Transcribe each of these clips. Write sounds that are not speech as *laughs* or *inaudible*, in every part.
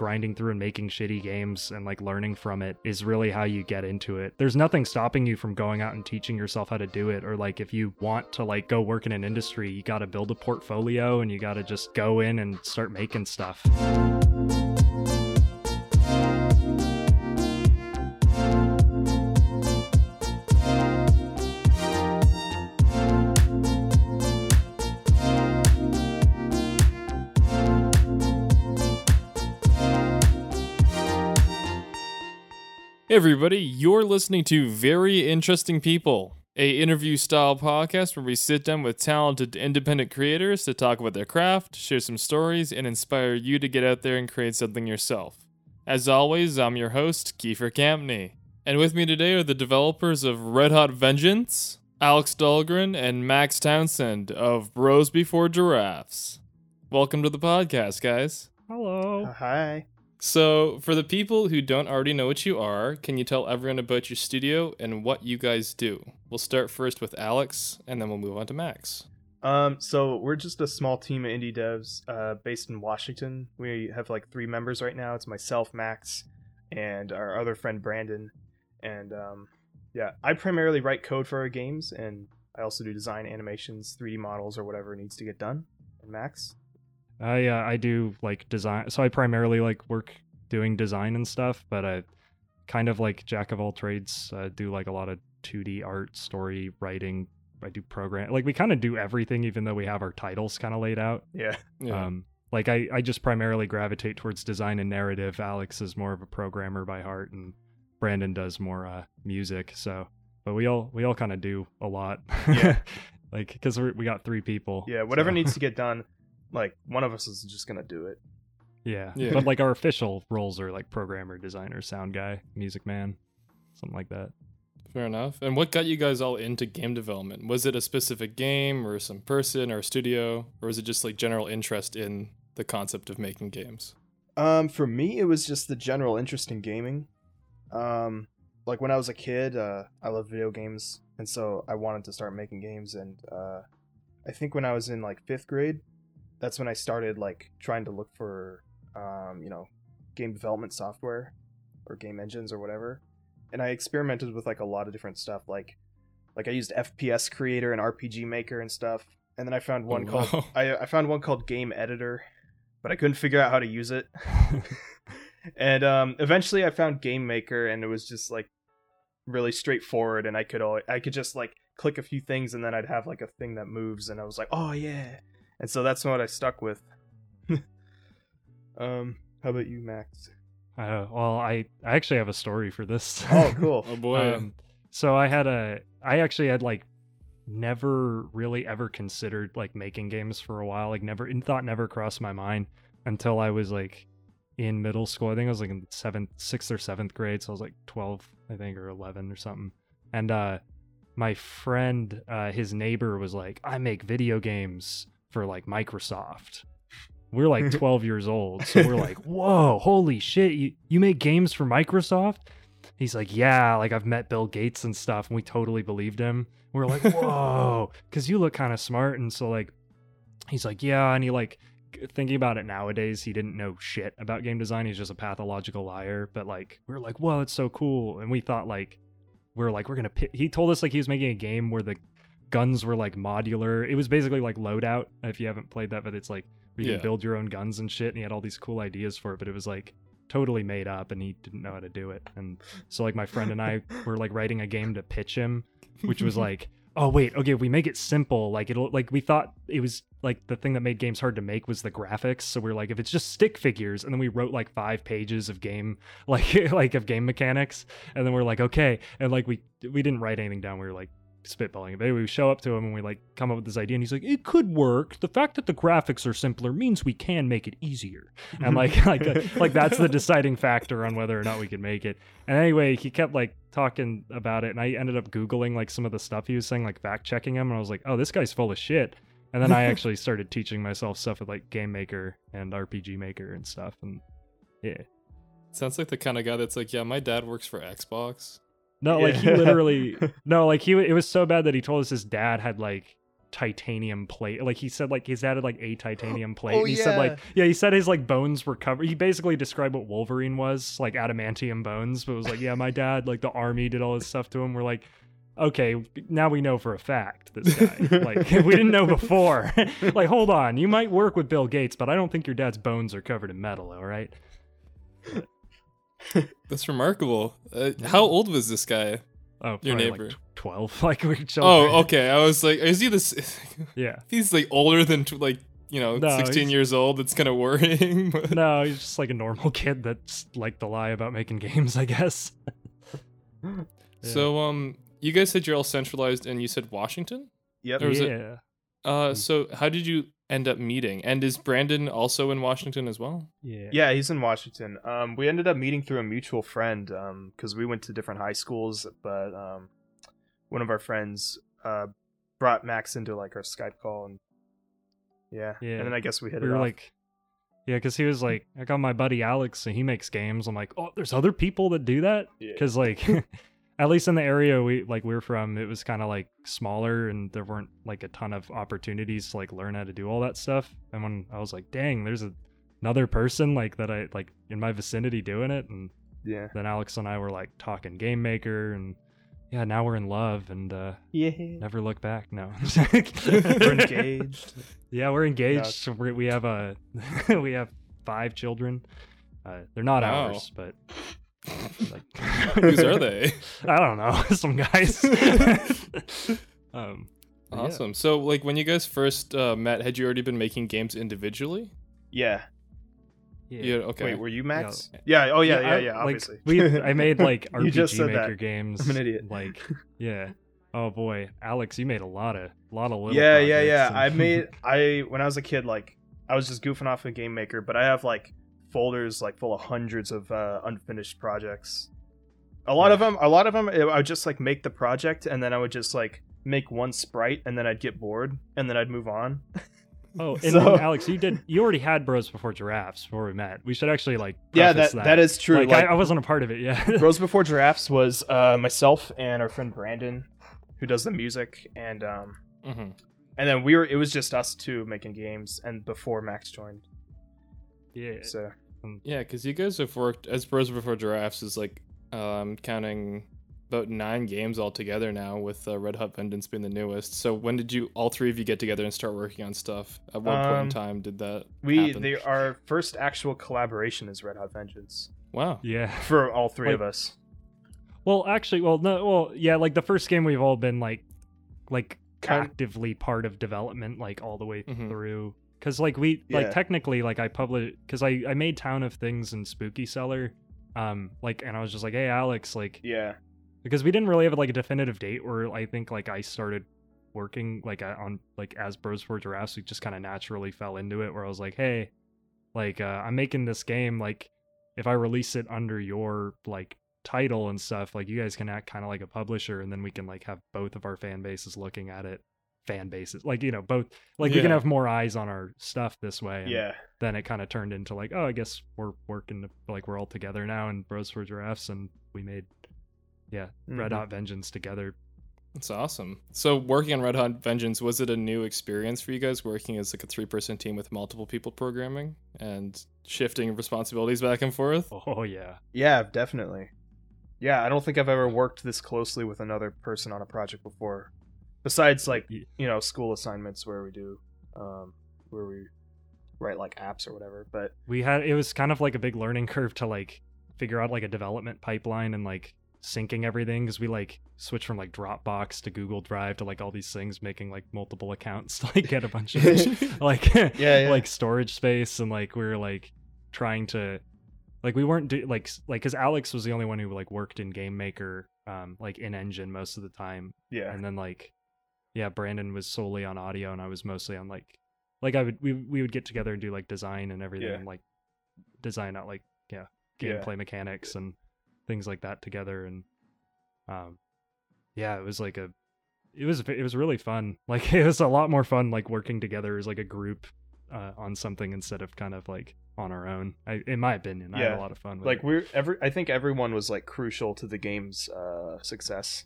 grinding through and making shitty games and like learning from it is really how you get into it. There's nothing stopping you from going out and teaching yourself how to do it or like if you want to like go work in an industry, you got to build a portfolio and you got to just go in and start making stuff. Hey everybody, you're listening to Very Interesting People, a interview style podcast where we sit down with talented independent creators to talk about their craft, share some stories, and inspire you to get out there and create something yourself. As always, I'm your host, Kiefer Campney. And with me today are the developers of Red Hot Vengeance, Alex Dahlgren, and Max Townsend of Bros Before Giraffes. Welcome to the podcast, guys. Hello. Uh, hi. So, for the people who don't already know what you are, can you tell everyone about your studio and what you guys do? We'll start first with Alex, and then we'll move on to Max. Um, so we're just a small team of indie devs, uh, based in Washington. We have like three members right now. It's myself, Max, and our other friend Brandon. And um, yeah, I primarily write code for our games, and I also do design animations, 3D models, or whatever needs to get done. And Max. I uh, I do like design. So I primarily like work doing design and stuff, but I kind of like jack of all trades. Uh, do like a lot of 2D art, story writing. I do program. Like we kind of do everything, even though we have our titles kind of laid out. Yeah. Yeah. Um, like I, I just primarily gravitate towards design and narrative. Alex is more of a programmer by heart, and Brandon does more uh, music. So, but we all we all kind of do a lot. Yeah. *laughs* like because we got three people. Yeah. Whatever so- needs to *laughs* get done, like one of us is just gonna do it. Yeah. Yeah. But like our official roles are like programmer, designer, sound guy, music man, something like that. Fair enough. And what got you guys all into game development? Was it a specific game or some person or a studio, or was it just like general interest in the concept of making games? Um, for me, it was just the general interest in gaming. Um, like when I was a kid, uh, I loved video games, and so I wanted to start making games. And uh, I think when I was in like fifth grade, that's when I started like trying to look for, um, you know, game development software or game engines or whatever. And I experimented with like a lot of different stuff, like like I used FPS Creator and RPG Maker and stuff. And then I found one Oh, called wow. I, I found one called Game Editor, but I couldn't figure out how to use it. *laughs* *laughs* and um, eventually, I found Game Maker, and it was just like really straightforward, and I could al- I could just like click a few things, and then I'd have like a thing that moves, and I was like, oh yeah. And so that's what I stuck with. *laughs* um, how about you, Max? Uh, well, I I actually have a story for this. Oh, cool. *laughs* Oh boy. Um, so I had a I actually had like never really ever considered like making games for a while. Like never in thought never crossed my mind until I was like in middle school. I think I was like in seventh, sixth or seventh grade. So I was like twelve, I think, or eleven or something. And uh my friend, uh his neighbor was like, I make video games for like Microsoft. We're like *laughs* 12 years old. So we're like, *laughs* whoa, holy shit, you, you make games for Microsoft? He's like, yeah, like I've met Bill Gates and stuff, and we totally believed him. We're like, *laughs* whoa, because you look kind of smart, and so like, he's like, yeah, and he like thinking about it nowadays, he didn't know shit about game design. He's just a pathological liar. But like, we are like, whoa, it's so cool, and we thought like, we are like, we're gonna. Pi-. He told us like he was making a game where the guns were like modular. It was basically like loadout. If you haven't played that, but it's like where you Yeah. can build your own guns and shit. And he had all these cool ideas for it, but it was like totally made up, and he didn't know how to do it. And so like my friend and I *laughs* were like writing a game to pitch him, which was *laughs* like, oh wait, okay, if we make it simple, like it'll like we thought it was like the thing that made games hard to make was the graphics. So we are like, if it's just stick figures, and then we wrote like five pages of game *laughs* like like of game mechanics, and then we're like, okay, and like we we didn't write anything down. We were like spitballing it. But anyway, we show up to him and we like come up with this idea, and he's like, "It could work. The fact that the graphics are simpler means we can make it easier." And like *laughs* like uh, like that's the *laughs* deciding factor on whether or not we can make it. And anyway, he kept like talking about it, and I ended up googling like some of the stuff he was saying, like fact checking him, and I was like, "Oh, this guy's full of shit." And then I *laughs* actually started teaching myself stuff with like Game Maker and RPG Maker and stuff, and yeah. Sounds like the kind of guy that's like, yeah, my dad works for Xbox. No, like he literally *laughs* no, like he it was so bad that he told us his dad had like titanium plate. Like he said, like he's added like a titanium *gasps* plate. Oh, he said like yeah. yeah, he said his like bones were covered. He basically described what Wolverine was, like adamantium bones. But it was like, yeah, my dad, like the army did all this stuff to him. We're like, okay, now we know for a fact this guy. like *laughs* we didn't know before. *laughs* like, hold on, you might work with Bill Gates, but I don't think your dad's bones are covered in metal. All right. *laughs* That's remarkable. Uh, how old was this guy? Oh, Your neighbor. like, tw- twelve. *laughs* Like we're children. Oh, okay. I was like, is he this? *laughs* Yeah. He's like older than tw- like you know, No, 16 years old. That's kind of worrying. but- No, he's just like a normal kid that's like to lie about making games, I guess. Yeah. So, um, you guys said you're all centralized, and you said Washington. Yep. Or was it- yeah. Uh, so how did you end up meeting? And is Brandon also in Washington as well? Yeah. Yeah, he's in Washington. Um, we ended up meeting through a mutual friend um, because we went to different high schools, but um, one of our friends uh, brought Max into like our Skype call, and yeah, Yeah. and then I guess we hit we it were off. like yeah because he was like i got my buddy alex and he makes games i'm like oh there's other people that do that Yeah. because like *laughs* at least in the area we like we're from it was kind of like smaller and there weren't like a ton of opportunities to like learn how to do all that stuff and when i was like dang there's a, another person like that i like in my vicinity doing it and yeah, then alex and i were like talking game maker and yeah now we're in love and uh yeah, never look back no *laughs* we're engaged. yeah, we're engaged. We're, we have a *laughs* we have five children. Uh, they're not Wow. ours, but like, Whose are they? *laughs* I don't know. *laughs* Some guys. *laughs* um, but yeah. Awesome. So, like, when you guys first uh, met, had you already been making games individually? Yeah. Yeah. Yeah. Okay. Wait, were you Max? Yeah. Oh yeah, yeah, I- yeah. like, obviously. we I made like You just RPG said Maker that. games. I'm an idiot. Like, yeah. Oh boy, Alex, you made a lot of lot of little. yeah, yeah, yeah. projects I made I when I was a kid, like I was just goofing off a game maker, but I have like folders like full of hundreds of uh, unfinished projects. A lot of them, a lot of them, I would just like make the project, and then I would just like make one sprite, and then I'd get bored, and then I'd move on. Oh, *laughs* and, So- *laughs* Alex, you did. You already had Bros Before Giraffes before we met. We should actually like. yeah, preface that, that is true. Like, Like, I, I wasn't a part of it. Yeah. *laughs* Bros Before Giraffes was uh, myself and our friend Brandon, who does the music, and um, hmm and then we were. It was just us two making games, and before Max joined. Yeah. So Yeah, because you guys have worked as Bros Before Giraffes is like um counting about nine games altogether now, with uh, Red Hot Vengeance being the newest. So when did you all three of you get together and start working on stuff? At what point in Um, time did that we, happen? they, our first actual collaboration is Red Hot Vengeance wow. Yeah. *laughs* for all three Like- of us. Well, actually, well, no, well, yeah, like the first game we've all been like, like actively part of development, like all the way Mhm. through. Because like we, like technically, like I published, because I I made Town of Things and Spooky Cellar, um, like, and I was just like, hey, Alex, like, Yeah, because we didn't really have like a definitive date where I think like I started working like on like as Bros Before Giraffes, we just kind of naturally fell into it. Where I was like, hey, like uh, I'm making this game. Like if I release it under your like title and stuff, like you guys can act kind of like a publisher, and then we can like have both of our fan bases looking at it. Fan bases, like you know, both like we can have more eyes on our stuff this way. and yeah, Then it kind of turned into like, oh, I guess we're working like we're all together now and Bros Before Giraffes, and we made yeah Red Mhm. Hot Vengeance together. That's awesome. So working on Red Hot Vengeance was it a new experience for you guys working as like a three person team with multiple people programming and shifting responsibilities back and forth? Oh yeah, yeah, definitely. Yeah, I don't think I've ever worked this closely with another person on a project before. Besides, like you know, school assignments where we do, um, where we write like apps or whatever. But we had it was kind of like a big learning curve to like figure out like a development pipeline and like syncing everything because we like switched from like Dropbox to Google Drive to like all these things, making like multiple accounts to like get a bunch of *laughs* *laughs* like Yeah, *laughs* yeah. like storage space and like we were like trying to like we weren't do like like because alex was the only one who like worked in game maker um like in engine most of the time yeah, and then like yeah brandon was solely on audio and i was mostly on like like i would we, we would get together and do like design and everything Yeah. and like design out like yeah Yeah. gameplay mechanics and things like that together and um yeah it was like a it was it was really fun *laughs* like it was a lot more fun like working together as like a group uh, on something instead of kind of like on our own I, in my opinion i had a lot of fun with like it. we're every. I think everyone was like crucial to the game's uh, success.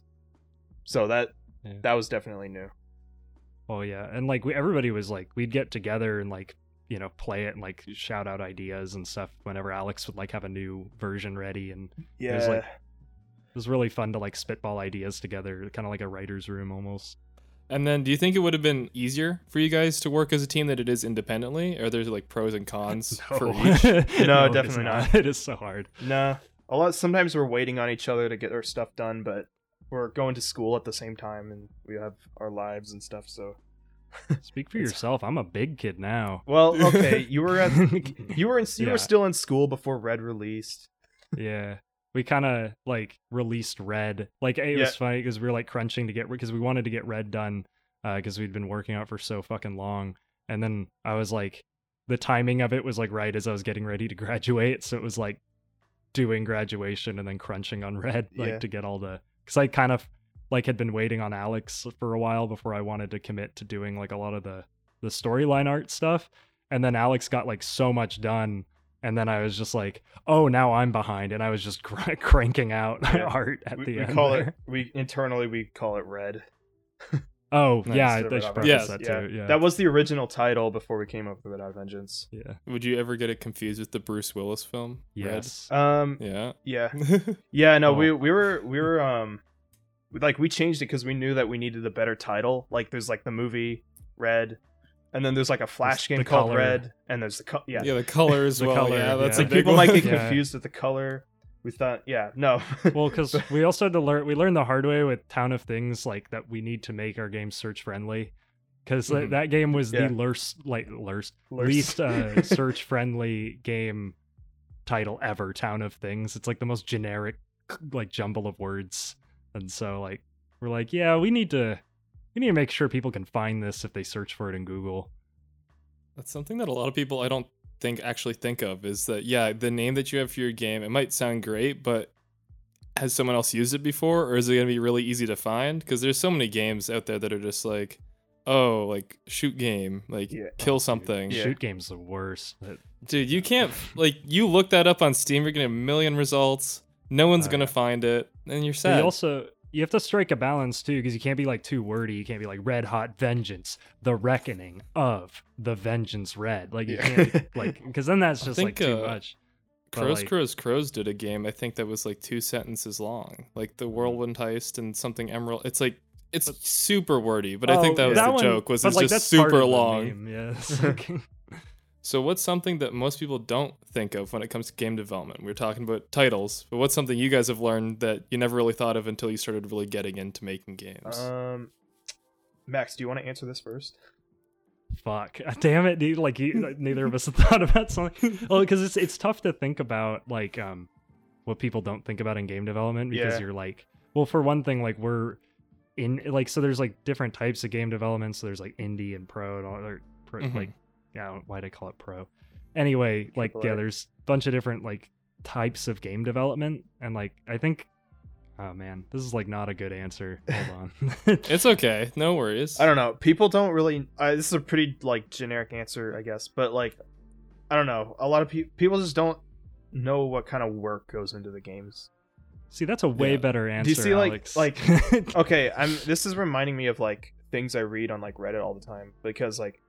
So that Yeah. that was definitely new. Oh yeah, and like we, everybody was like, we'd get together and like you know play it and like shout out ideas and stuff whenever Alex would like have a new version ready, and Yeah. it was, like, it was really fun to like spitball ideas together, kind of like a writer's room almost. And then, do you think it would have been easier for you guys to work as a team than it is independently? Or there's like pros and cons *laughs* for each? *laughs* No, it is definitely not. *laughs* It is so hard. No, A lot sometimes we're waiting on each other to get our stuff done, but we're going to school at the same time and we have our lives and stuff, so *laughs* Speak for yourself. I'm a big kid now. Well, okay, *laughs* you were at *laughs* you were in you Yeah. were still in school before Red released. yeah we kind of like released red like it Yeah. was funny because we were like crunching to get because we wanted to get red done uh, because we'd been working out for so fucking long and then i was like the timing of it was like right as i was getting ready to graduate so it was like doing graduation and then crunching on red like Yeah. to get all the because i kind of like had been waiting on alex for a while before i wanted to commit to doing like a lot of the the storyline art stuff and then alex got like so much done and then I was just like, "Oh, now I'm behind," and I was just *laughs* cr- cranking out Yeah. art at We, the we end. call there. it we internally we call it Red. *laughs* Oh, Nice. yeah, I, Instead of I should Hot preface Yes, that yeah. too. Yeah, That was the original title before we came up with Red Hot Vengeance. yeah, Would you ever get it confused with the Bruce Willis film? Red? yes, Um Yeah. yeah. *laughs* Yeah, no, Oh. we we were we were um like we changed it because we knew that we needed a better title. Like there's like the movie Red, and then there's like a Flash There's game the called color. Red, and there's the co- yeah. yeah, the color as The well. color, yeah, that's yeah. a like big people one. might get Yeah. confused with the color. We thought, yeah, no. *laughs* well, because we also had to learn. We learned the hard way with Town of Things, like that we need to make our game search friendly. Because Mhm. that game was Yeah. the lurst, like lurst, Lurst. least uh, *laughs* search friendly game title ever. Town of Things. It's like the most generic, like jumble of words, and so like we're like, yeah, we need to, we need to make sure people can find this if they search for it in Google. That's something that a lot of people I don't think actually think of is that yeah, the name that you have for your game, it might sound great, but has someone else used it before or is it going to be really easy to find? Because there's so many games out there that are just like, oh, like shoot game, like Yeah. kill something. Yeah. Shoot game's the worst. but- Dude, you can't like you look that up on Steam, you're getting a million results. No one's Oh, gonna find it, and you're But sad. you also you have to strike a balance too, because you can't be like too wordy. You can't be like red hot vengeance, the reckoning of the vengeance red. Like you Yeah. can't *laughs* like because then that's I just like think, too uh, much. Crows like- Crows Crows did a game I think that was like two sentences long, like the Whirlwind Heist and something Emerald. It's like it's But- super wordy, but I think Oh, that was the one- joke. Was but, it's like, just super long. meme, Yeah. *laughs* it's like- So what's something that most people don't think of when it comes to game development? We are talking about titles, but what's something you guys have learned that you never really thought of until you started really getting into making games? um, Max, do you want to answer this first? Fuck. *laughs* Damn it, dude. Like, you, like, neither of us have *laughs* thought about something. *laughs* Well, because it's it's tough to think about like um what people don't think about in game development because Yeah. you're like, well, for one thing, like we're in like so there's like different types of game development. So there's like indie and pro and all or pro, Mhm. like yeah, why'd I call it pro? Anyway, like Triple yeah, A. there's a bunch of different like types of game development, and like I think. Oh man, this is like not a good answer. *laughs* Hold on. *laughs* it's okay, no worries. I don't know. People don't really. Uh, this is a pretty like generic answer, I guess. But like, I don't know. A lot of people people just don't know what kind of work goes into the games. See, that's a way Yeah. better answer. Do you see, like- like- *laughs* Okay, I'm. This is reminding me of like things I read on like Reddit all the time because like,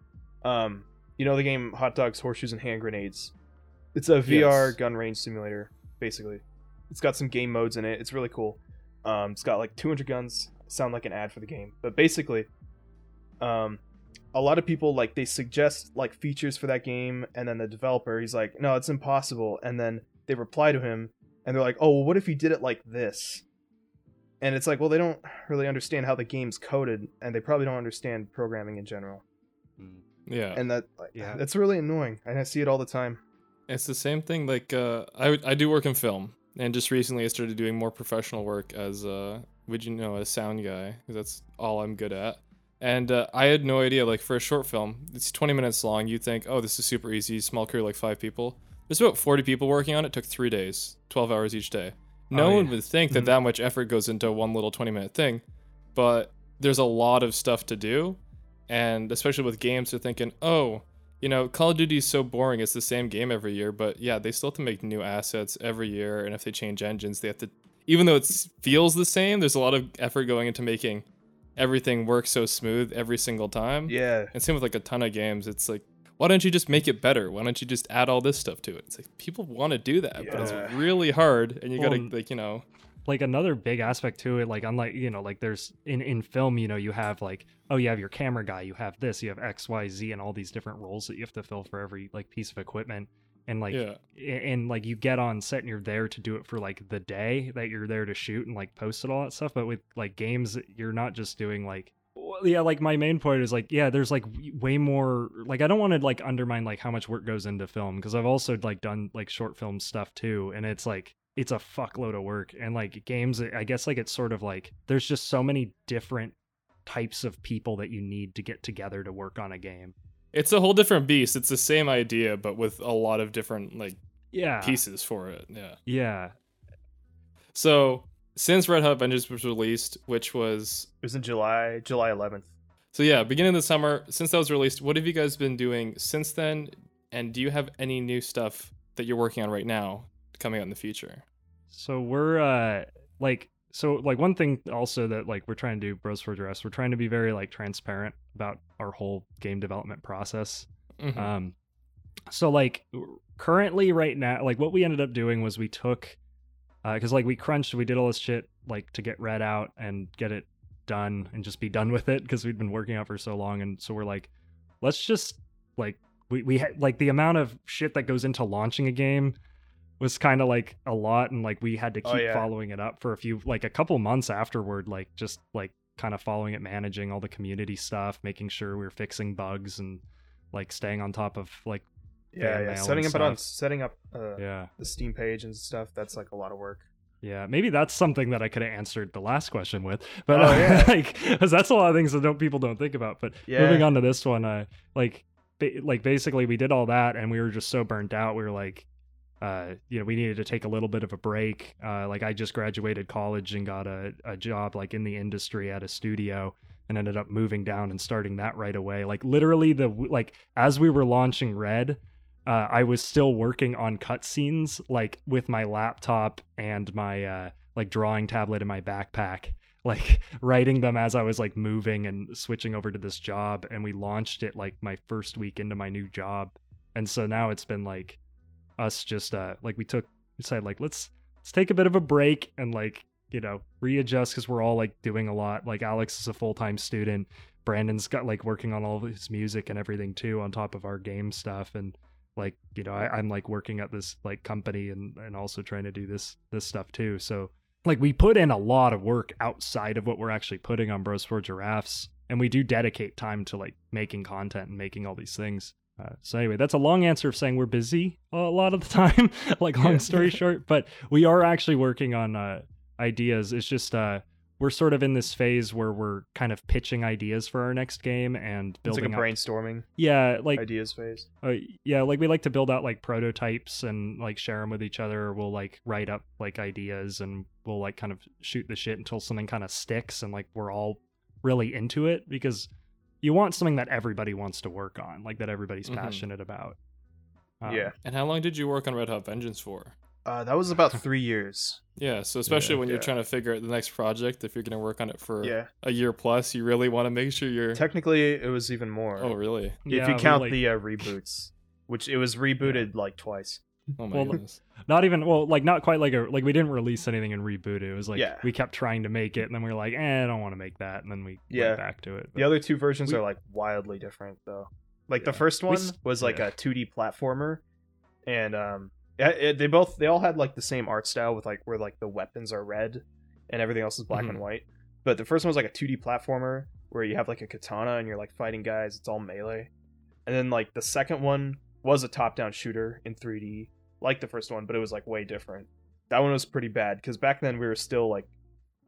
um, you know the game Hot Dogs, Horseshoes, and Hand Grenades. It's a VR Yes. gun range simulator, basically. It's got some game modes in it. It's really cool. Um, it's got like 200 guns. Sound like an ad for the game, but basically, um, a lot of people like they suggest like features for that game, and then the developer he's like, no, it's impossible, and then they reply to him, and they're like, oh, well, what if you did it like this? And it's like, well, they don't really understand how the game's coded, and they probably don't understand programming in general, yeah, and that like, Yeah. that's really annoying. And I see it all the time. It's the same thing. Like uh, I I do work in film, and just recently I started doing more professional work as uh, would you know, a sound guy, because that's all I'm good at. And uh, I had no idea. Like for a short film, it's 20 minutes long. You think, oh, this is super easy, small crew, like five people. There's about 40 people working on it. Took three days, 12 hours each day. No Oh, one yeah. would think that Mhm. that much effort goes into one little 20 minute thing, but there's a lot of stuff to do, and especially with games, they're thinking, oh, you know, Call of Duty is so boring. It's the same game every year, but yeah, they still have to make new assets every year, and if they change engines, they have to. Even though it feels the same, there's a lot of effort going into making everything work so smooth every single time. Yeah. And same with like a ton of games. It's like, why don't you just make it better? Why don't you just add all this stuff to it? It's like people want to do that, but it's really hard, and you Well, gotta and- like you know. like another big aspect to it like unlike you know like there's in in film you know you have like oh you have your camera guy you have this you have xyz and all these different roles that you have to fill for every like piece of equipment. And like yeah, and like you get on set and you're there to do it for like the day that you're there to shoot and like post it all that stuff. But with like games you're not just doing like well, yeah like my main point is like yeah there's like way more like i don't want to like undermine like how much work goes into film because i've also like done like short film stuff too and it's like it's a fuckload of work. And like games i guess like it's sort of like there's just so many different types of people that you need to get together to work on a game it's a whole different beast. It's the same idea, but with a lot of different like yeah pieces for it. Yeah. yeah So since Red Hot Vengeance was released, which was It was in July, July 11th. so yeah, beginning of the summer. Since that was released, what have you guys been doing since then? And do you have any new stuff that you're working on right now coming out in the future? So we're uh like so like one thing also that like we're trying to do bros for dress we're trying to be very like transparent about our whole game development process Mhm. um so like currently right now like what we ended up doing was we took because like we crunched we did all this shit like to get red out and get it done and just be done *laughs* with it because we'd been working out for so long and so we're like let's just like we, we had like the amount of shit that goes into launching a game was kind of like a lot and like we had to Oh, keep yeah. following it up for a few like a couple months afterward like just like kind of following it managing all the community stuff making sure we were fixing bugs and like staying on top of like Yeah, yeah. Setting up it on setting up uh, yeah the Steam page and stuff. That's like a lot of work. yeah maybe that's something that i could have answered the last question with *laughs* but Oh, yeah. *laughs* like 'cause that's a lot of things that don't people don't think about but Yeah. moving on to this one uh like ba- like basically we did all that and we were just so burnt out we were like uh you know we needed to take a little bit of a break. Uh like i just graduated college and got a, a job like in the industry at a studio and ended up moving down and starting that right away. Like literally the like as we were launching red uh, I was still working on cutscenes, like with my laptop and my uh, like drawing tablet in my backpack, *laughs* like writing them as I was like moving and switching over to this job. And we launched it like my first week into my new job, and so now it's been like us just uh like we took decided like let's let's take a bit of a break and like you know readjust because we're all like doing a lot. Like Alex is a full time student. Brandon's got like working on all his music and everything too on top of our game stuff and like you know I, i'm like working at this like company and and also trying to do this this stuff too so like we put in a lot of work outside of what we're actually putting on bros before giraffes and we do dedicate time to like making content and making all these things uh, so anyway that's a long answer of saying we're busy a lot of the time *laughs* like long story short but we are actually working on uh ideas. It's just uh we're sort of in this phase where we're kind of pitching ideas for our next game and It's like building a up- brainstorming yeah like ideas phase. uh, yeah like we like to build out like prototypes and like share them with each other. We'll like write up like ideas and we'll like kind of shoot the shit until something kind of sticks and like we're all really into it because you want something that everybody wants to work on like that everybody's Mhm. passionate about Um, yeah. And how long did you work on Red Hot Vengeance for? Uh, that was about *laughs* three years. Yeah, so especially Yeah. when you're Yeah. trying to figure out the next project, if you're going to work on it for Yeah. a year plus, you really want to make sure you're. Technically, it was even more. oh, really? yeah, if you count like- the uh, reboots, which it was rebooted like twice. Oh my Well, goodness. Not even well like not quite like a like we didn't release anything and reboot it it was like Yeah. we kept trying to make it and then we were like eh i don't want to make that and then we Yeah. went back to it The other two versions We- are like wildly different though. Like the first one s- was like yeah. a 2D platformer, and um, it, it- they both they all had like the same art style with like where like the weapons are red and everything else is black Mm-hmm. and white. But the first one was like a 2D platformer where you have like a katana and you're like fighting guys. It's all melee, and then like the second one was a top-down shooter in 3D, like the first one, but it was like way different. That one was pretty bad because back then we were still like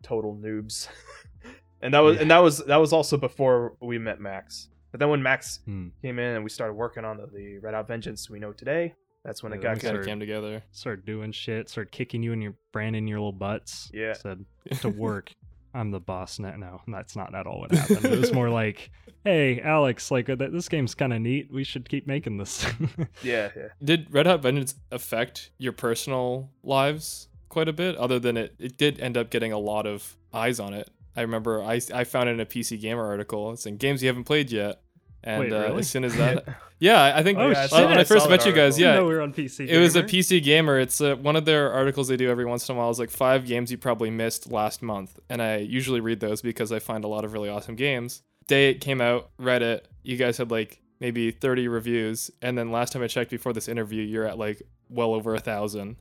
total noobs. *laughs* and that was Yeah. and that was that was also before we met Max. But then when Max Hmm. came in and we started working on the, the Red Hot Vengeance we know today, that's when Yeah, it got makes Kind of came together. started doing shit started kicking you and your Brandon your little butts Yeah. said *laughs* to work i'm the boss now no that's not at all what happened it was more *laughs* like hey alex like uh, this game's kind of neat we should keep making this *laughs* Yeah, yeah. Did Red Hot Vengeance affect your personal lives quite a bit? Other than it, it did end up getting a lot of eyes on it I remember I I found it in a PC Gamer article. It's in games you haven't played yet. And Wait, uh, as soon as *laughs* that, yeah, I think Oh, uh, when I I first met you guys, yeah, we were on PC. it was a PC Gamer. It's uh, one of their articles they do every once in a while. Is like five games you probably missed last month, and I usually read those because I find a lot of really awesome games. Day it came out, read it. You guys had like maybe thirty reviews, and then last time I checked before this interview, you're at like well over a thousand.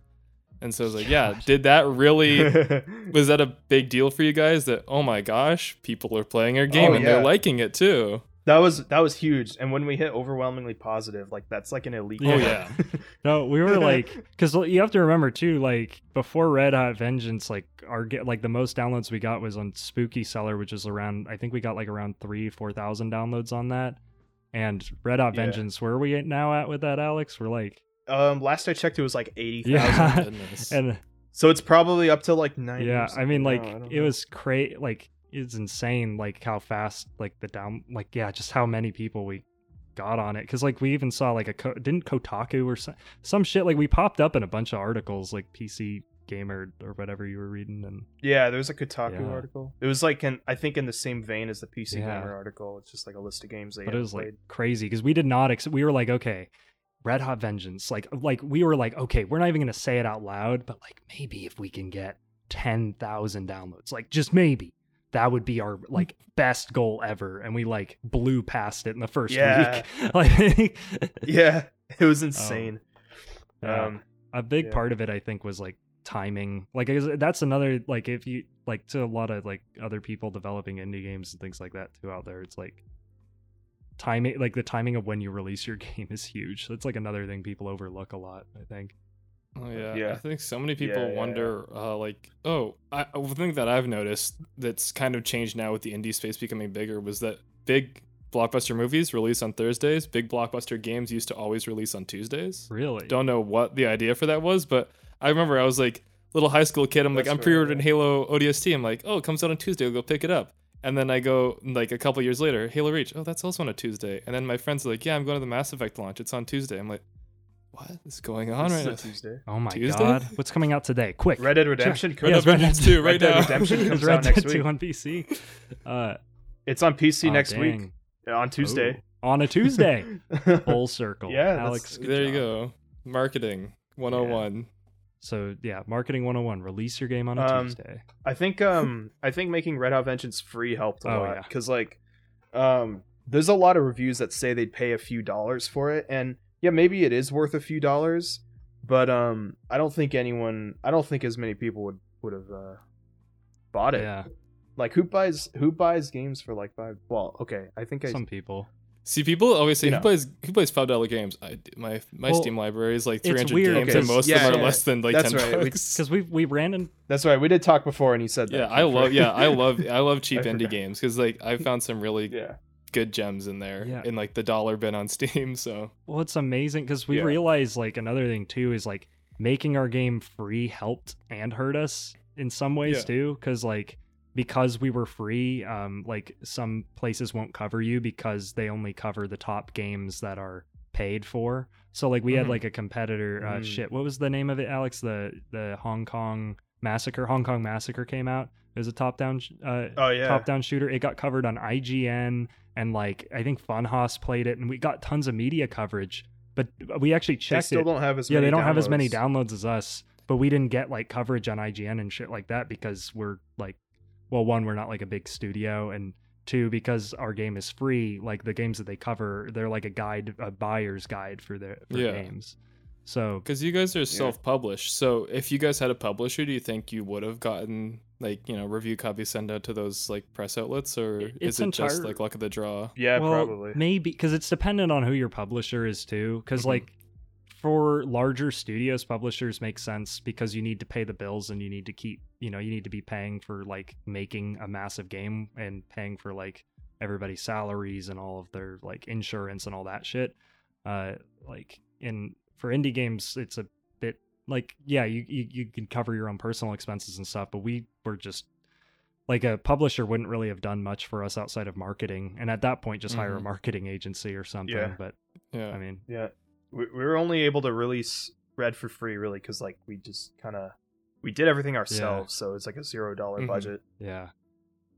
And so I was like, yeah, did that really? *laughs* was that a big deal for you guys? That oh my gosh, people are playing our game Oh, and yeah. they're liking it too. That was that was huge. And when we hit overwhelmingly positive, like that's like an elite. Oh, yeah. *laughs* No, we were *laughs* like, because you have to remember too, like before Red Hot Vengeance, like our get like the most downloads we got was on Spooky Cellar, which is around, I think we got like around three, four thousand downloads on that. And Red Hot Yeah. Vengeance, where are we now at with that, Alex? We're like, um, last I checked, it was like eighty thousand. *laughs* Yeah. And So it's probably up to like ninety. yeah, I mean, like I it know. was cra like it's insane, like how fast, like the down, like yeah, just how many people we got on it. Because like we even saw like a Ko- didn't Kotaku or some some shit like we popped up in a bunch of articles like PC Gamer or whatever you were reading, and Yeah, there was a Kotaku Yeah. article. It was like in I think in the same vein as the PC Yeah. Gamer article. It's just like a list of games they but it was like crazy because we did not. Ex- we were like, okay, Red Hot Vengeance, like like we were like, okay, we're not even gonna say it out loud, but like maybe if we can get ten thousand downloads, like just maybe. That would be our like best goal ever, and we like blew past it in the first Yeah. week. *laughs* like, *laughs* yeah, it was insane. yeah. Um, a big yeah. part of it, I think, was like timing. Like, that's another like if you like to a lot of like other people developing indie games and things like that too out there. It's like timing, like the timing of when you release your *laughs* game is huge. That's like another thing people overlook a lot. I think. Oh yeah. Yeah. I think so many people Yeah, yeah, wonder, uh, like, oh, I, one thing that I've noticed that's kind of changed now with the indie space becoming bigger was that big blockbuster movies release on Thursdays. Big blockbuster games used to always release on Tuesdays. Really? Don't know what the idea for that was, but I remember I was like little high school kid. I'm like, I'm pre-ordering yeah. Halo ODST. I'm like, oh, it comes out on Tuesday. I'll go pick it up. And then I go like a couple years later, Halo Reach. Oh, that's also on a Tuesday. And then my friends are like, yeah, I'm going to the Mass Effect launch. It's on Tuesday. I'm like, what is going on this right is now? Tuesday. Oh my Tuesday? god! What's coming out today? Quick! Red Dead Redemption could Yeah, have Red. Dead 2 *laughs* right Red Dead now. Redemption comes Red out Dead next 2 week. on PC. Uh, It's on PC oh, next dang. week on Tuesday. Oh, on a Tuesday. *laughs* Full circle. Yeah, Alex. good There you go. Marketing 101. So yeah, marketing 101. Release your game on a Um, Tuesday. I think um I think making Red Hot Vengeance free helped a Oh, lot yeah. because like um there's a lot of reviews that say they'd pay a few dollars for it and yeah maybe it is worth a few dollars but um I don't think anyone I don't think as many people would would have uh, bought it Yeah, like who buys who buys games for like five well okay I think I some people. See, people always say You who know. plays who plays five dollar games. I do. my my Well, Steam library is like three hundred games, Okay, and most yeah, of them are yeah. less than like That's ten right, we- bucks. *laughs* Because we we ran in that's right we did talk before and he said that Yeah, I love. Yeah, I love. I love cheap *laughs* I indie forgot. games because like I found some really *laughs* yeah good gems in there Yeah. in like the dollar bin on *laughs* Steam. So Well, it's amazing because we Yeah. realized like another thing too is like making our game free helped and hurt us in some ways Yeah. too. Because like because we were free, um, like some places won't cover you because they only cover the top games that are paid for. So like we had Mhm. like a competitor. Uh, Mm. shit, what was the name of it, Alex? The the Hong Kong massacre. Hong Kong massacre came out. It was a top down. Uh, oh yeah top down shooter. It got covered on IGN and like I think Funhaus played it, and we got tons of media coverage. But we actually they checked still it. don't have as yeah, many they don't have as many downloads. downloads as us, but we didn't get like coverage on IGN and shit like that because we're like, well, one, we're not like a big studio, and two, because our game is free. Like the games that they cover, they're like a guide, a buyer's guide for their for Yeah. games. So because you guys are self-published, so if you guys had a publisher, do you think you would have gotten like you know review copies sent out to those like press outlets, or it's is it just like luck of the draw? yeah well, probably maybe because it's dependent on who your publisher is too. Because Mhm. like for larger studios, publishers make sense because you need to pay the bills and you need to keep, you know, you need to be paying for like making a massive game and paying for like everybody's salaries and all of their like insurance and all that shit. Uh, like in for indie games, it's a bit like yeah, you you, you can cover your own personal expenses and stuff, but we were just like a publisher wouldn't really have done much for us outside of marketing and at that point just hire a Mhm. marketing agency or something Yeah. but Yeah, i mean Yeah, we, we were only able to release Red for free, really, because like we just kind of we did everything ourselves, so it's like a zero dollar Mhm. budget. yeah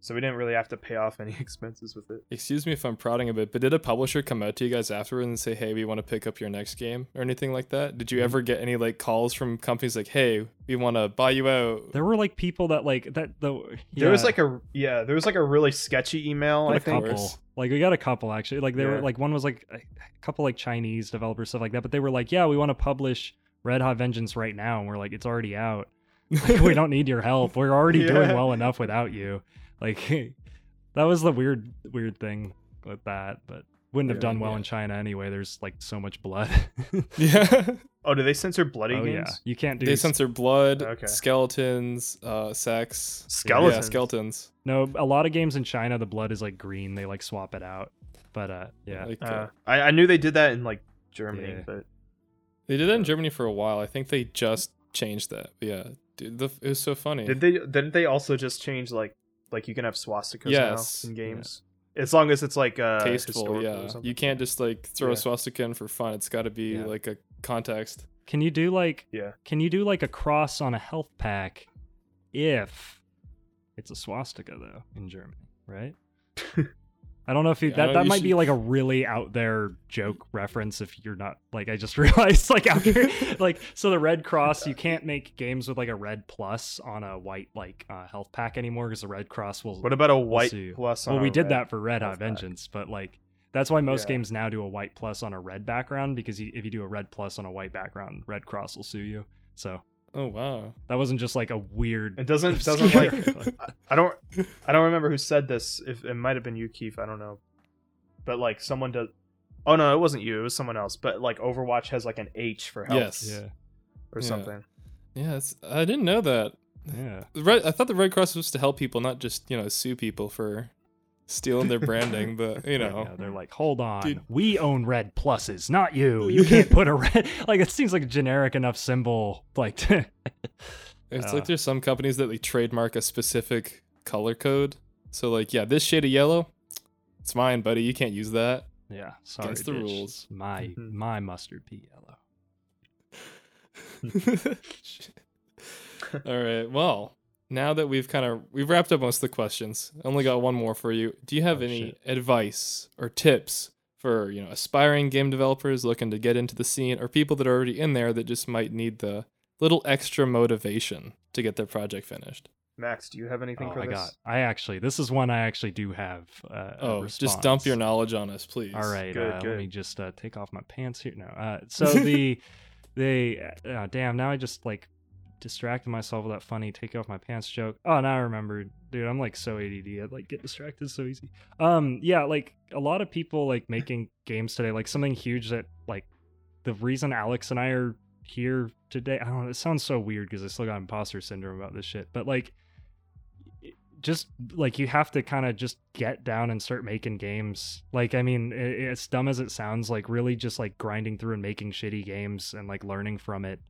so we didn't really have to pay off any *laughs* expenses with it. Excuse me if I'm prodding a bit, but did a publisher come out to you guys afterward and say, "Hey, we want to pick up your next game" or anything like that? Did you mm-hmm. ever get any like calls from companies like, "Hey, we want to buy you out"? There were like people that like that the There was like a yeah, there was like a really sketchy email. got I a think. couple. Like we got a couple actually. Like they were like one was like a couple like Chinese developers stuff like that. But they were like, yeah, we want to publish Red Hot Vengeance right now, and we're like, it's already out. we *laughs* don't need your help. We're already doing well enough without you. Like *laughs* that was the weird weird thing with that, but wouldn't have Yeah, done well yeah. in China anyway. There's like so much blood. *laughs* yeah. *laughs* Oh, do they censor bloody oh games? yeah, you can't do They censor blood, Okay. skeletons, uh, sex. Skeletons. Yeah, skeletons. no. A lot of games in China, the blood is like green. They like swap it out. But uh, yeah, Like, uh, Uh, I, I knew they did that in like Germany, Yeah. but they did that in Germany for a while. I think they just changed that. But yeah, dude, the, it was so funny. did they didn't they also just change like like you can have swastikas Yes. now in games as long as it's like uh Tasteful, historical or yeah. You can't just like throw Yeah. a swastika in for fun. It's got to be Yeah. like a context. can you do like Yeah. Can you do like a cross on a health pack if it's a swastika though in Germany, right? *laughs* I don't know if you, Yeah, that that you might be like a *laughs* really out there joke reference if you're not like I just *laughs* realized like after *laughs* like so the Red Cross you can't make games with like a red plus on a white like uh, health pack anymore because the Red Cross will What about a white see. plus? On well we did red that for Red Hot health pack? Vengeance but like that's why most Yeah. games now do a white plus on a red background because you, if you do a red plus on a white background Red Cross will sue you so Oh wow. that wasn't just like a weird. It doesn't *laughs* doesn't like I don't I don't remember who said this. If it might have been you, Keith, I don't know. But like someone does. Oh no, it wasn't you. It was someone else. But like Overwatch has like an H for health Yes. yeah, or Yeah. something. Yeah, I didn't know that. yeah. The Red, I thought the Red Cross was supposed to help people, not just you know sue people for stealing their branding. But you *laughs* know, Yeah, they're like, hold on, Dude. we own red pluses, not you. *laughs* You can't put a red. *laughs* Like it seems like a generic enough symbol. Like, to- it's Uh. like there's some companies that like trademark a specific color code. So like, yeah, this shade of yellow, it's mine, buddy. You can't use that. yeah, sorry, Against the bitch. rules. My Mhm. my mustard pea yellow. All right. Well, now that we've kind of we've wrapped up most of the questions, I only got one more for you. Do you have Oh, any shit. advice or tips for you know aspiring game developers looking to get into the scene, or people that are already in there that just might need the little extra motivation to get their project finished? Max, do you have anything Oh, for I this? got. I actually, this is one I actually do have. Uh, a Oh, just dump your knowledge on us, please. All right, Good, uh, let me just uh, take off my pants here. No, uh, *laughs* so the they uh, damn now I just like distracted myself with that funny take off my pants joke. Oh, now I remembered, dude. I'm like so ADD. I like get distracted so easy. Um, yeah, like a lot of people like making games today. Like something huge that like the reason Alex and I are here today. I don't know. It sounds so weird because I still got imposter syndrome about this shit, but like just like you have to kind of just get down and start making games like i mean i it's dumb as it sounds like really just like grinding through and making shitty games and like learning from it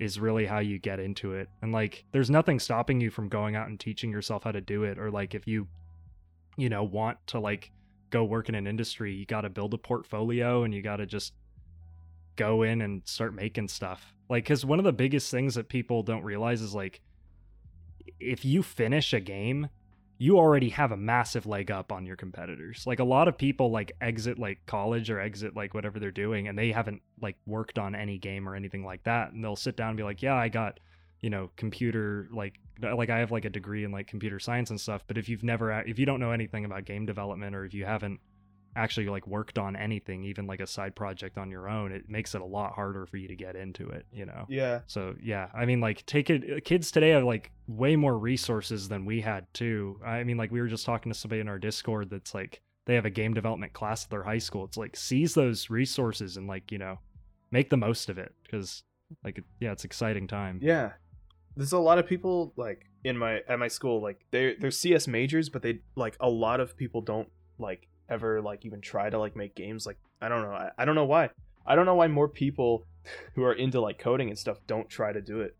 is really how you get into it. And like there's nothing stopping you from going out and teaching yourself how to do it or like if you you know want to like go work in an industry you got to build a portfolio and you got to just go in and start making stuff. Like because one of the biggest things that people don't realize is like if you finish a game you already have a massive leg up on your competitors. Like a lot of people like exit like college or exit like whatever they're doing and they haven't like worked on any game or anything like that and they'll sit down and be like yeah i got you know computer like like i have like a degree in like computer science and stuff but if you've never if you don't know anything about game development or if you haven't actually like worked on anything even like a side project on your own it makes it a lot harder for you to get into it you know Yeah. so yeah, I mean, like, take it. Uh, kids today have like way more resources than we had too. I mean, like, we were just talking to somebody in our Discord that's like they have a game development class at their high school. It's like seize those resources and like you know make the most of it because like yeah, it's exciting time. Yeah. There's a lot of people like in my at my school like they're they're CS majors but they like a lot of people don't like ever like even try to like make games like I don't know I, I don't know why. I don't know why more people *laughs* who are into like coding and stuff don't try to do it.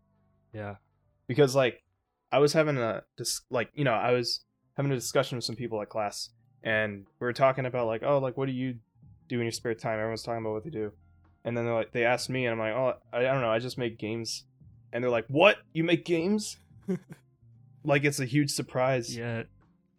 Yeah, because like I was having a dis- like you know I was having a discussion with some people at class and we were talking about like oh like what do you do in your spare time? Everyone's talking about what they do. And then they're like they asked me and I'm like oh I, I don't know I just make games. And they're like what? You make games? *laughs* Like it's a huge surprise. Yeah.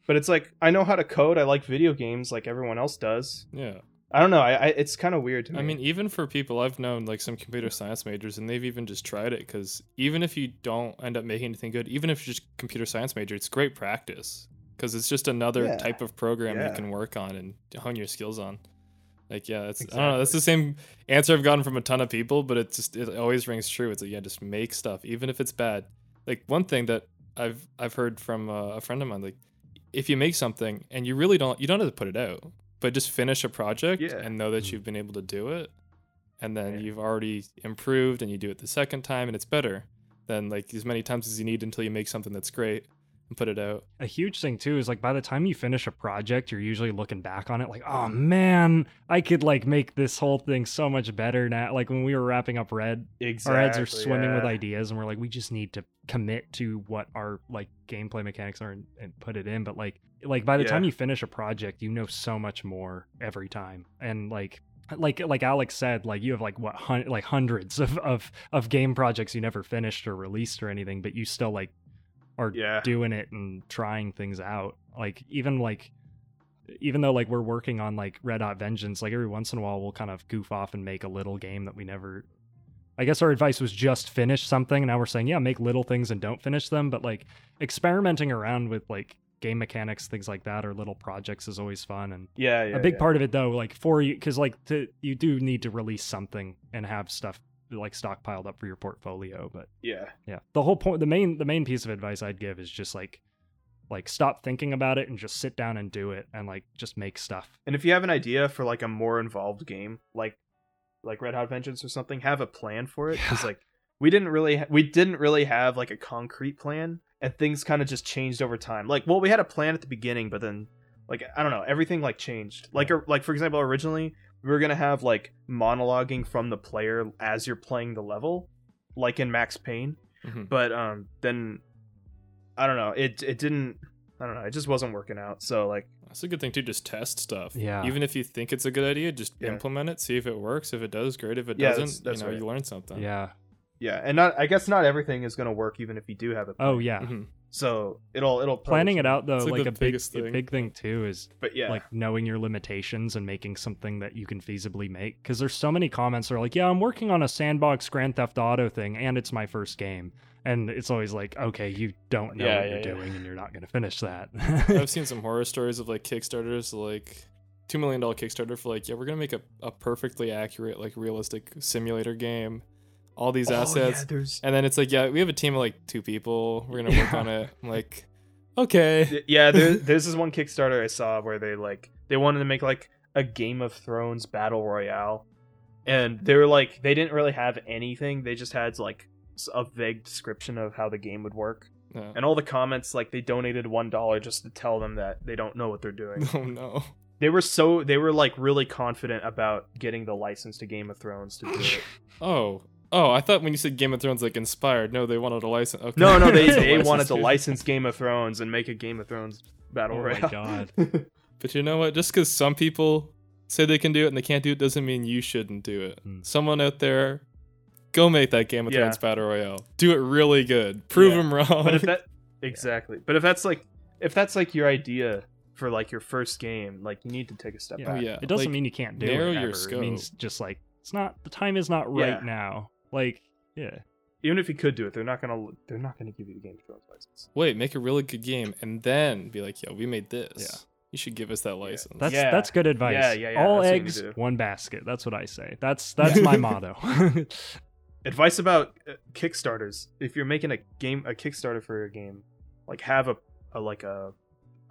But it's like I know how to code. I like video games like everyone else does. Yeah. I don't know. I, I it's kind of weird to me. I mean, even for people I've known, like some computer science majors, and they've even just tried it because even if you don't end up making anything good, even if you're just computer science major, it's great practice because it's just another Yeah. type of program Yeah. you can work on and hone your skills on. Like, yeah, it's I don't know. That's the same answer I've gotten from a ton of people, but it just it always rings true. It's like, yeah, just make stuff, even if it's bad. Like one thing that I've I've heard from uh, a friend of mine, like if you make something and you really don't you don't have to put it out, but just finish a project Yeah. and know that Mhm. you've been able to do it, and then Yeah. you've already improved and you do it the second time and it's better than like as many times as you need until you make something that's great and put it out. a huge thing too is like by the time you finish a project you're usually looking back on it like oh man i could like make this whole thing so much better now like when we were wrapping up red exactly, our heads are swimming with ideas and we're like we just need to commit to what our like gameplay mechanics are and, and put it in but like like by the Yeah. time you finish a project you know so much more every time and like like like alex said like you have like what hun- like hundreds of, of of game projects you never finished or released or anything but you still like are Yeah. doing it and trying things out like even like even though like we're working on like red hot vengeance like every once in a while we'll kind of goof off and make a little game that we never i guess our advice was just finish something now we're saying yeah make little things and don't finish them but like experimenting around with like game mechanics things like that or little projects is always fun and Yeah, yeah. a big yeah. part of it though like for you because like to you do need to release something and have stuff like stockpiled up for your portfolio but Yeah, yeah the whole point the main the main piece of advice i'd give is just like like stop thinking about it and just sit down and do it and like just make stuff and if you have an idea for like a more involved game, like like Red Hot Vengeance or something, have a plan for it. Because Yeah. like we didn't really ha- we didn't really have like a concrete plan, and things kind of just changed over time. Like, well, we had a plan at the beginning, but then like I don't know, everything like changed. Like or, like for example, originally were gonna have like monologuing from the player as you're playing the level, like in Max Payne. Mhm. but um then i don't know it it didn't i don't know it just wasn't working out so like That's a good thing too. Just test stuff. Yeah. Even if you think it's a good idea, just Yeah. implement it. See if it works. If it does, great. If it Yeah, doesn't, that's- that's you know, right. you learn something. yeah yeah and not i guess not everything is gonna work even if you do have it oh yeah Mhm. So it'll it'll planning it out though like, like a big biggest a big thing too is but yeah. like knowing your limitations and making something that you can feasibly make. Because there's so many comments that are like yeah i'm working on a sandbox grand theft auto thing and it's my first game. And it's always like okay you don't know Yeah, what yeah, you're yeah. doing and you're not going to finish that. *laughs* I've *laughs* seen some horror stories of like Kickstarters, like two million dollar Kickstarter for like, yeah, we're gonna make a, a perfectly accurate, like realistic simulator game. All these Oh, yeah, assets. And then it's like, yeah, we have a team of like two people. We're gonna work Yeah. on it. I'm like, okay. yeah there, *laughs* there's this one kickstarter i saw where they like they wanted to make like a game of thrones battle royale and they were like they didn't really have anything they just had like a vague description of how the game would work Yeah. and all the comments like they donated one dollar just to tell them that they don't know what they're *laughs* doing Oh no. they were so they were like really confident about getting the license to game of thrones to do it *laughs* Oh. Oh, I thought when you said Game of Thrones like inspired, no, they wanted a license. Okay. no no they, *laughs* they license wanted to fee. license game of thrones and make a game of thrones battle royale. Oh my royale God. *laughs* But you know what? Just because some people say they can do it and they can't do it doesn't mean you shouldn't do it. Hmm. Someone out there, go make that Game of Yeah. Thrones battle royale. Do it really good. Prove Yeah. them wrong. but if that *laughs* exactly but if that's like if that's like your idea for like your first game like you need to take a step Yeah. back yeah, it doesn't like, mean you can't do narrow it your scope. it means just like it's not the time is not right Yeah. now like yeah. Even if you could do it they're not gonna they're not gonna give you the game of thrones license. Wait, make a really good game and then be like, yo, we made this. Yeah. You should give us that license. that's Yeah. that's good advice. Yeah, yeah, yeah, all that's eggs one basket. That's what i say. That's *laughs* that's my motto. *laughs* Advice about uh, kickstarters. If you're making a game a kickstarter for your game like have a, a like a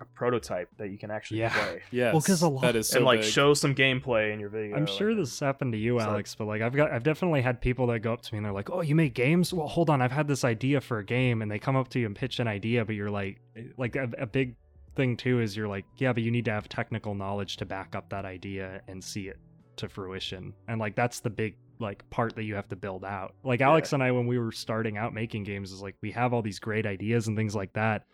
a prototype that you can actually Yeah. play *laughs* yes. Well, 'cause a lot- that is so and like big. show some gameplay in your video I'm sure like- this happened to you, So- Alex, but like I've got I've definitely had people that go up to me and they're like, "Oh, you make games? Well, hold on, I've had this idea for a game," and they come up to you and pitch an idea, but you're like, like a, a big thing too is you're like, yeah, but you need to have technical knowledge to back up that idea and see it to fruition, and like that's the big like part that you have to build out. Like Alex and I, when we were starting out making games, is like we have all these great ideas and things like that,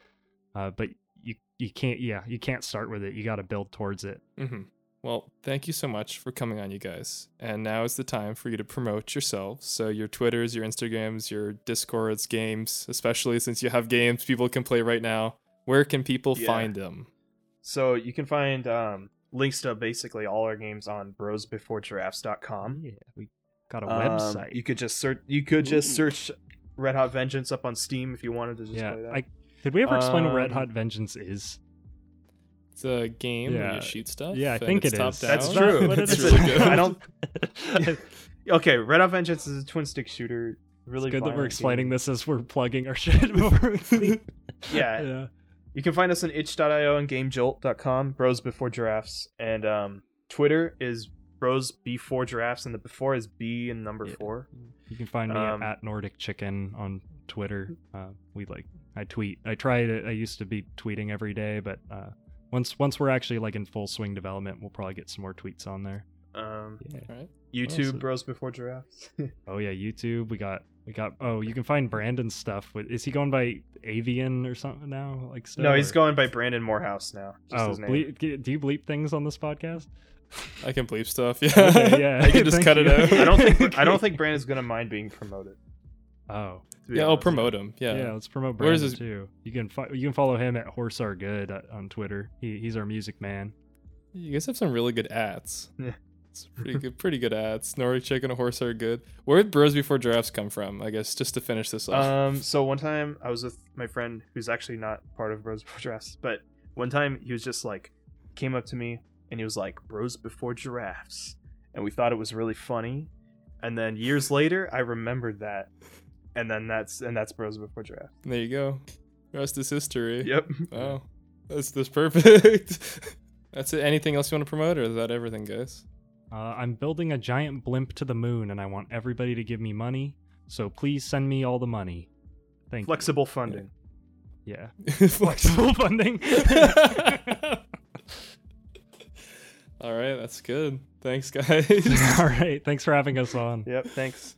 uh, but you you can't yeah you can't start with it. You got to build towards it. hmm Well, thank you so much for coming on, you guys. And now is the time for you to promote yourselves. So your Twitters, your Instagrams, your Discords, games, especially since you have games people can play right now. Where can people Yeah. find them? So you can find um, links to basically all our games on brosbeforegiraffes.com. Yeah, we got a Um, website. You could just search. You could just Ooh. search Red Hot Vengeance up on Steam if you wanted to just yeah, play that. I did we ever explain what Red Um, Hot Vengeance is? It's a game where Yeah. you shoot stuff. Yeah, I think it's it top is. down. *laughs* That's true. What it It's really good. I don't- *laughs* okay, Red Hot Vengeance is a twin stick shooter. Really it's good that we're explaining game. this as we're plugging our *laughs* shit. before we leave. Yeah. yeah. You can find us on itch.io and gamejolt.com, bros before giraffes. And um, Twitter is bros before giraffes, and the before is B and number Yeah. four. You can find me Um, at, at Nordic Chicken on Twitter. Uh, we like I tweet. I try to. I used to be tweeting every day, but uh, once once we're actually like in full swing development, we'll probably get some more tweets on there. Um, Yeah. Right. YouTube, bros before giraffes. *laughs* Oh yeah, YouTube. We got we got. Oh, you can find Brandon's stuff. With is he going by Avian or something now? Like still, no, he's or- going by Brandon Morehouse now. Just Oh, his name. bleep, do you bleep things on this podcast? I can bleep stuff. *laughs* Yeah. Okay, yeah. I can just *laughs* Thank cut it out. I don't think I don't think Brandon's gonna mind being promoted. Oh, to be Yeah, I'll promote him. Yeah. yeah. let's promote Where's his- too. You can fo- you can follow him at Horse Are Good uh, on Twitter. He, he's our music man. You guys have some really good ads. Yeah. It's pretty good, pretty good ads. Nordic chicken and horse are good. Where did Bros Before Giraffes come from? I guess just to finish this off. Um, so one time I was with my friend who's actually not part of Bros Before Giraffes, but one time he was just like, came up to me and he was like, Bros Before Giraffes. And we thought it was really funny. And then years later, I remembered that. And then that's, and that's Bros Before Giraffes. there you go. Rest is history. Yep. Wow. That's that's perfect. *laughs* that's it. Anything else you want to promote, or is that everything, guys? Uh, I'm building a giant blimp to the moon, and I want everybody to give me money. So please send me all the money. Thank Flexible funding. you. Yeah, *laughs* flexible funding. *laughs* All right, that's good. Thanks, guys. all right, thanks for having us on. Yep. Thanks.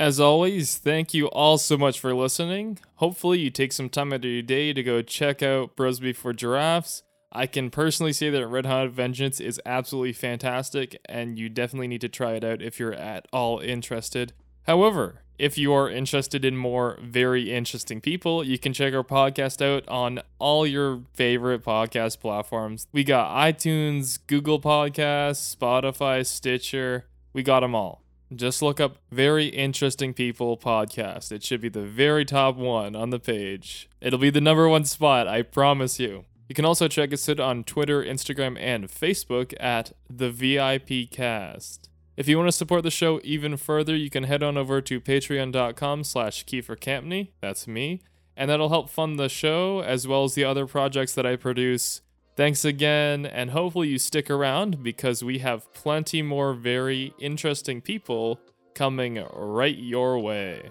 As always, thank you all so much for listening. Hopefully, you take some time out of your day to go check out Bros Before Giraffes. I can personally say that Red Hot Vengeance is absolutely fantastic, and you definitely need to try it out if you're at all interested. However, if you are interested in more very interesting people, you can check our podcast out on all your favorite podcast platforms. We got iTunes, Google Podcasts, Spotify, Stitcher. We got them all. Just look up Very Interesting People podcast. It should be the very top one on the page. It'll be the number one spot, I promise you. You can also check us out on Twitter, Instagram, and Facebook at the VIP Cast. If you want to support the show even further, you can head on over to patreon.com slash Kiefer. That's me. And that'll help fund the show as well as the other projects that I produce. Thanks again, and hopefully you stick around because we have plenty more very interesting people coming right your way.